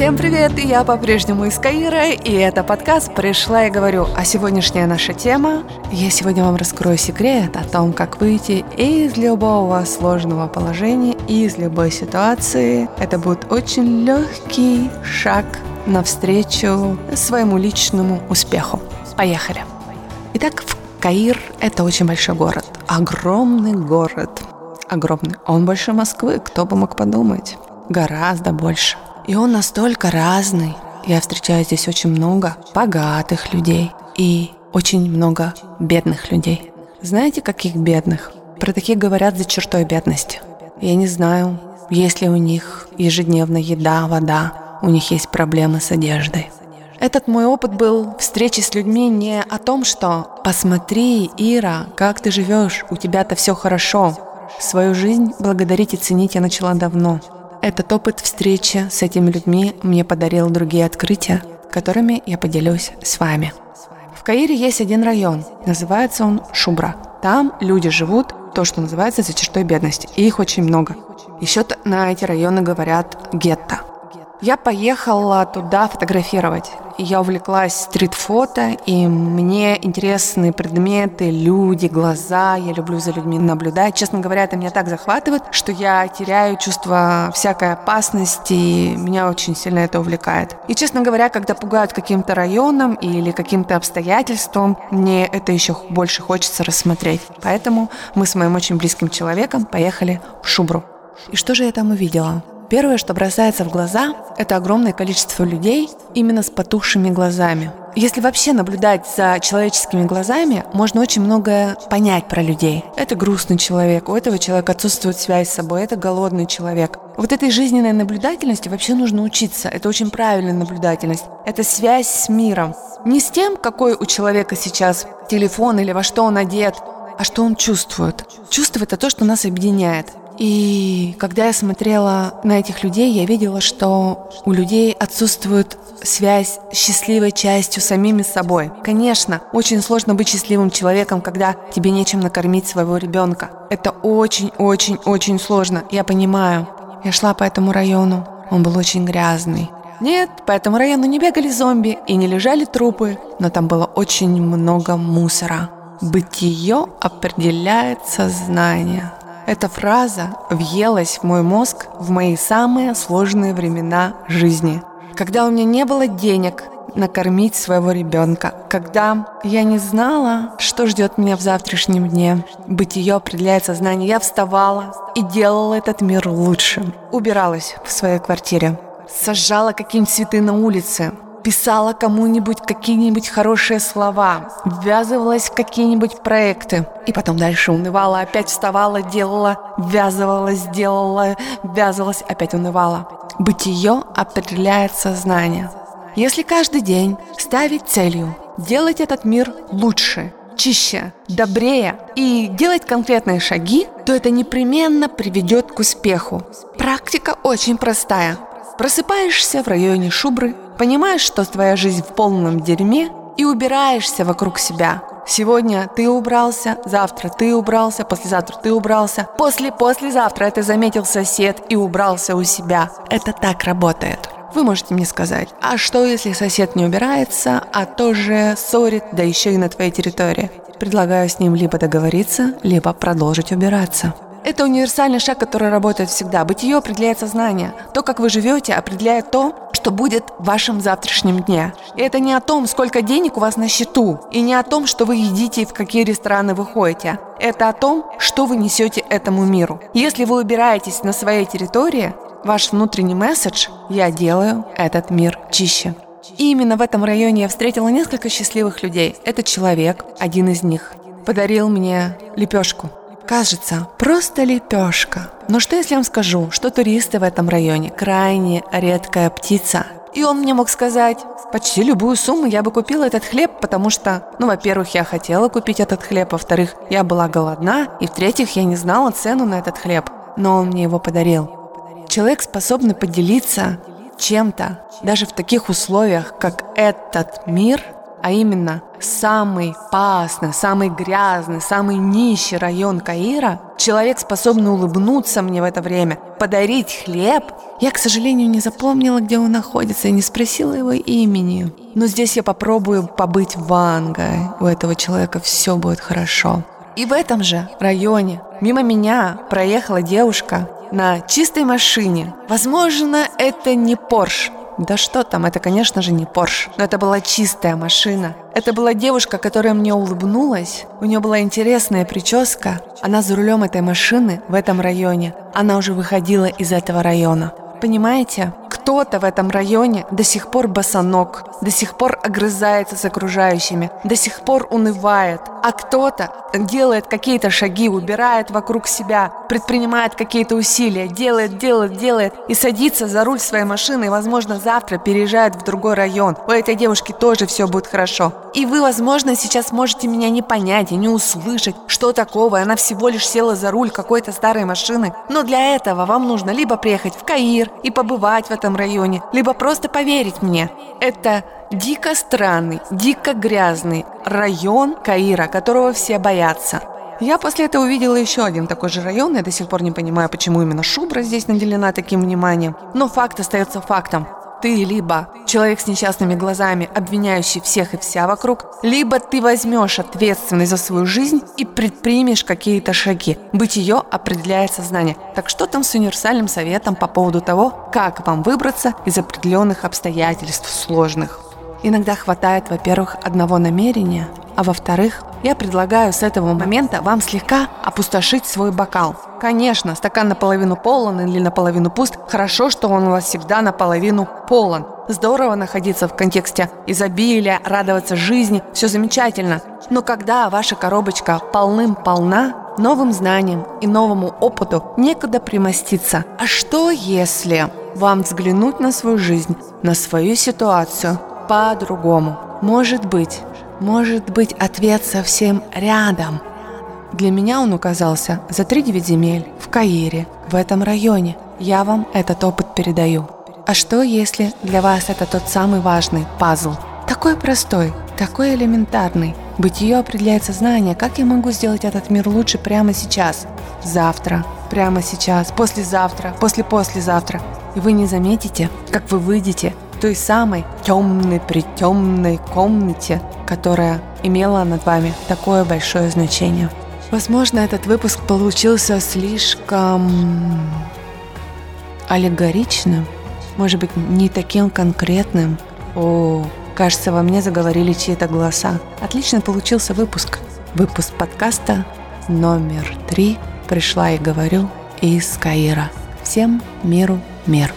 Всем привет, я по-прежнему из Каира, и это подкаст «Пришла и говорю». А сегодняшняя наша тема, я сегодня вам раскрою секрет о том, как выйти из любого сложного положения, из любой ситуации. Это будет очень легкий шаг навстречу своему личному успеху. Поехали! Итак, в Каир – это очень большой город, огромный город. Огромный. Он больше Москвы, кто бы мог подумать. Гораздо больше. И он настолько разный. Я встречаю здесь очень много богатых людей и очень много бедных людей. Знаете, каких бедных? Про таких говорят за чертой бедности. Я не знаю, есть ли у них ежедневно еда, вода, у них есть проблемы с одеждой. Этот мой опыт был встречи с людьми не о том, что «посмотри, Ира, как ты живешь, у тебя-то все хорошо». Свою жизнь благодарить и ценить я начала давно. Этот опыт встречи с этими людьми мне подарил другие открытия, которыми я поделюсь с вами. В Каире есть один район, называется он Шубра. Там люди живут то, что называется за чертой бедности, и их очень много. Еще на эти районы говорят гетто – я поехала туда фотографировать. Я увлеклась стрит-фото, и мне интересны предметы, люди, глаза. Я люблю за людьми наблюдать. Честно говоря, это меня так захватывает, что я теряю чувство всякой опасности, и меня очень сильно это увлекает. И, честно говоря, когда пугают каким-то районом или каким-то обстоятельством, мне это еще больше хочется рассмотреть. Поэтому мы с моим очень близким человеком поехали в Шубру. И что же я там увидела? Первое, что бросается в глаза, это огромное количество людей именно с потухшими глазами. Если вообще наблюдать за человеческими глазами, можно очень многое понять про людей. Это грустный человек, у этого человека отсутствует связь с собой, это голодный человек. Вот этой жизненной наблюдательности вообще нужно учиться. Это очень правильная наблюдательность. Это связь с миром. Не с тем, какой у человека сейчас телефон или во что он одет, а что он чувствует. Чувство – это то, что нас объединяет. И когда я смотрела на этих людей, я видела, что у людей отсутствует связь с счастливой частью самими собой. Конечно, очень сложно быть счастливым человеком, когда тебе нечем накормить своего ребенка. Это очень-очень-очень сложно, я понимаю. Я шла по этому району, он был очень грязный. Нет, по этому району не бегали зомби и не лежали трупы, но там было очень много мусора. Бытие определяет сознание. Эта фраза въелась в мой мозг в мои самые сложные времена жизни. Когда у меня не было денег накормить своего ребенка, когда я не знала, что ждет меня в завтрашнем дне. Бытие определяет сознание. Я вставала и делала этот мир лучшим. Убиралась в своей квартире. Сажала какие-нибудь цветы на улице писала кому-нибудь какие-нибудь хорошие слова, ввязывалась в какие-нибудь проекты. И потом дальше унывала, опять вставала, делала, ввязывалась, делала, ввязывалась, опять унывала. Бытие определяет сознание. Если каждый день ставить целью делать этот мир лучше, чище, добрее и делать конкретные шаги, то это непременно приведет к успеху. Практика очень простая. Просыпаешься в районе Шубры, Понимаешь, что твоя жизнь в полном дерьме и убираешься вокруг себя. Сегодня ты убрался, завтра ты убрался, послезавтра ты убрался. После-послезавтра это заметил сосед и убрался у себя. Это так работает. Вы можете мне сказать, а что если сосед не убирается, а тоже ссорит, да еще и на твоей территории? Предлагаю с ним либо договориться, либо продолжить убираться. Это универсальный шаг, который работает всегда. Бытие определяет сознание. То, как вы живете, определяет то, что будет в вашем завтрашнем дне. И это не о том, сколько денег у вас на счету, и не о том, что вы едите и в какие рестораны вы ходите. Это о том, что вы несете этому миру. Если вы убираетесь на своей территории, ваш внутренний месседж «Я делаю этот мир чище». И именно в этом районе я встретила несколько счастливых людей. Этот человек, один из них, подарил мне лепешку – Кажется, просто лепешка. Но что если я вам скажу, что туристы в этом районе крайне редкая птица? И он мне мог сказать, почти любую сумму я бы купила этот хлеб, потому что, ну, во-первых, я хотела купить этот хлеб, во-вторых, я была голодна, и в-третьих, я не знала цену на этот хлеб. Но он мне его подарил. Человек способный поделиться чем-то, даже в таких условиях, как этот мир, а именно самый опасный, самый грязный, самый нищий район Каира, человек, способный улыбнуться мне в это время, подарить хлеб. Я, к сожалению, не запомнила, где он находится, и не спросила его имени. Но здесь я попробую побыть вангой. У этого человека все будет хорошо. И в этом же районе мимо меня проехала девушка на чистой машине. Возможно, это не Порш, да что там, это, конечно же, не Порш, но это была чистая машина. Это была девушка, которая мне улыбнулась. У нее была интересная прическа. Она за рулем этой машины в этом районе. Она уже выходила из этого района. Понимаете? Кто-то в этом районе до сих пор босоног, до сих пор огрызается с окружающими, до сих пор унывает, а кто-то делает какие-то шаги, убирает вокруг себя, предпринимает какие-то усилия, делает, делает, делает и садится за руль своей машины и, возможно, завтра переезжает в другой район. У этой девушки тоже все будет хорошо. И вы, возможно, сейчас можете меня не понять и не услышать, что такого, она всего лишь села за руль какой-то старой машины. Но для этого вам нужно либо приехать в Каир и побывать в этом районе, либо просто поверить мне. Это дико странный, дико грязный район Каира, которого все боятся. Я после этого увидела еще один такой же район, я до сих пор не понимаю, почему именно Шубра здесь наделена таким вниманием. Но факт остается фактом. Ты либо человек с несчастными глазами, обвиняющий всех и вся вокруг, либо ты возьмешь ответственность за свою жизнь и предпримешь какие-то шаги. Быть ее определяет сознание. Так что там с универсальным советом по поводу того, как вам выбраться из определенных обстоятельств сложных? Иногда хватает, во-первых, одного намерения, а во-вторых, я предлагаю с этого момента вам слегка опустошить свой бокал. Конечно, стакан наполовину полон или наполовину пуст. Хорошо, что он у вас всегда наполовину полон. Здорово находиться в контексте изобилия, радоваться жизни. Все замечательно. Но когда ваша коробочка полным-полна, новым знаниям и новому опыту некуда примоститься. А что если вам взглянуть на свою жизнь, на свою ситуацию по-другому? Может быть, может быть, ответ совсем рядом. Для меня он указался за три девять земель, в Каире, в этом районе. Я вам этот опыт передаю. А что, если для вас это тот самый важный пазл? Такой простой, такой элементарный. Бытие определяет сознание. Как я могу сделать этот мир лучше прямо сейчас? Завтра, прямо сейчас, послезавтра, после-послезавтра. И вы не заметите, как вы выйдете той самой темной, притемной комнате, которая имела над вами такое большое значение. Возможно, этот выпуск получился слишком аллегоричным, может быть, не таким конкретным. О, кажется, во мне заговорили чьи-то голоса. Отлично получился выпуск. Выпуск подкаста номер три «Пришла и говорю» из Каира. Всем миру мир.